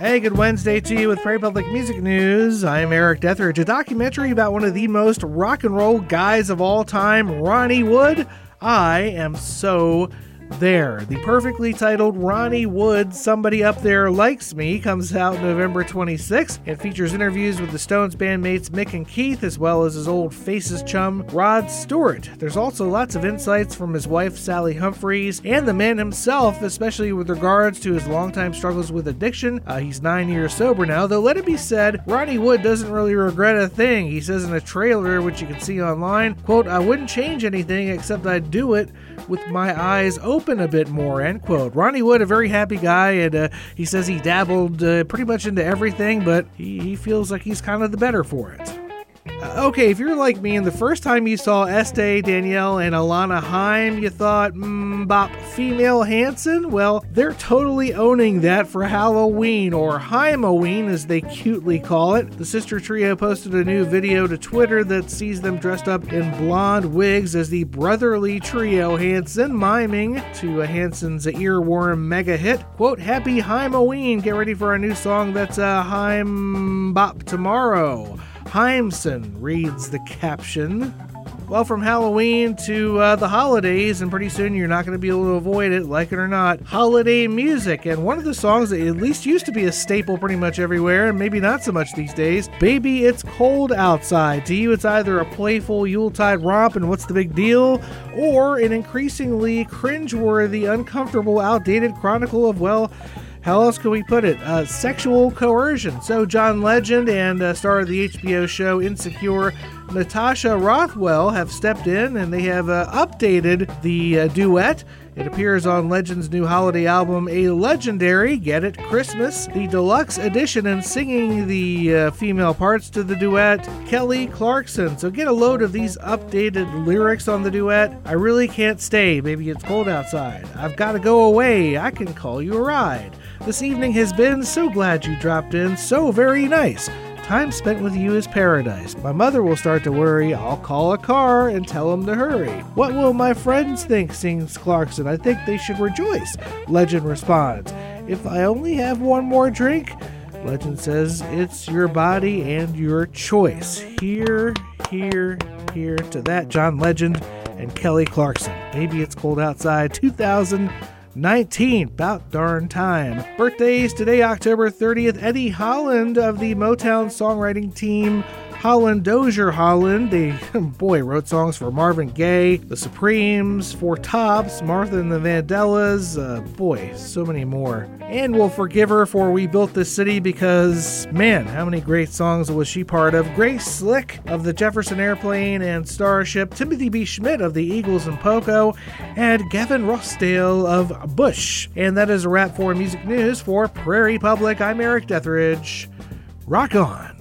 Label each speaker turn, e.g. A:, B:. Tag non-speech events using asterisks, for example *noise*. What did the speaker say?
A: Hey, good Wednesday to you with Prairie Public Music News. I'm Eric Deathridge. A documentary about one of the most rock and roll guys of all time, Ronnie Wood. I am so there. The perfectly titled Ronnie Wood Somebody Up There Likes Me comes out November 26th and features interviews with the Stones bandmates Mick and Keith as well as his old Faces chum Rod Stewart. There's also lots of insights from his wife Sally Humphreys and the man himself, especially with regards to his longtime struggles with addiction. Uh, he's nine years sober now, though let it be said, Ronnie Wood doesn't really regret a thing. He says in a trailer, which you can see online, quote, I wouldn't change anything except I'd do it with my eyes open a bit more, end quote. Ronnie Wood, a very happy guy, and uh, he says he dabbled uh, pretty much into everything, but he, he feels like he's kind of the better for it. Uh, okay, if you're like me and the first time you saw Este, Danielle, and Alana Haim, you thought, mm, bop, female Hanson? Well, they're totally owning that for Halloween, or Haimoween as they cutely call it. The sister trio posted a new video to Twitter that sees them dressed up in blonde wigs as the brotherly trio Hanson, miming to Hanson's earworm mega hit. Quote, Happy Haimoween, get ready for a new song that's a uh, Haim Bop tomorrow. Haimson reads the caption. Well, from Halloween to uh, the holidays, and pretty soon you're not going to be able to avoid it, like it or not. Holiday music, and one of the songs that at least used to be a staple pretty much everywhere, and maybe not so much these days Baby It's Cold Outside. To you, it's either a playful Yuletide romp, and what's the big deal, or an increasingly cringeworthy, uncomfortable, outdated chronicle of, well, how else can we put it? Uh, sexual coercion. So, John Legend and uh, star of the HBO show Insecure, Natasha Rothwell, have stepped in and they have uh, updated the uh, duet. It appears on Legend's new holiday album, A Legendary, Get It, Christmas, the deluxe edition, and singing the uh, female parts to the duet, Kelly Clarkson. So get a load of these updated lyrics on the duet. I really can't stay. Maybe it's cold outside. I've got to go away. I can call you a ride. This evening has been so glad you dropped in, so very nice. Time spent with you is paradise. My mother will start to worry. I'll call a car and tell them to hurry. What will my friends think? sings Clarkson. I think they should rejoice. Legend responds. If I only have one more drink, Legend says it's your body and your choice. Hear, hear, hear to that John Legend and Kelly Clarkson. Maybe it's cold outside. 2000- 19, about darn time. Birthdays today, October 30th, Eddie Holland of the Motown songwriting team Holland Dozier Holland, they, *laughs* boy, wrote songs for Marvin Gaye, The Supremes, Four Tops, Martha and the Vandellas, uh, boy, so many more. And we'll forgive her for We Built This City because, man, how many great songs was she part of? Grace Slick of the Jefferson Airplane and Starship, Timothy B. Schmit of the Eagles and Poco, and Gavin Rossdale of Bush. And that is a wrap for music news for Prairie Public. I'm Eric Deathridge. Rock on.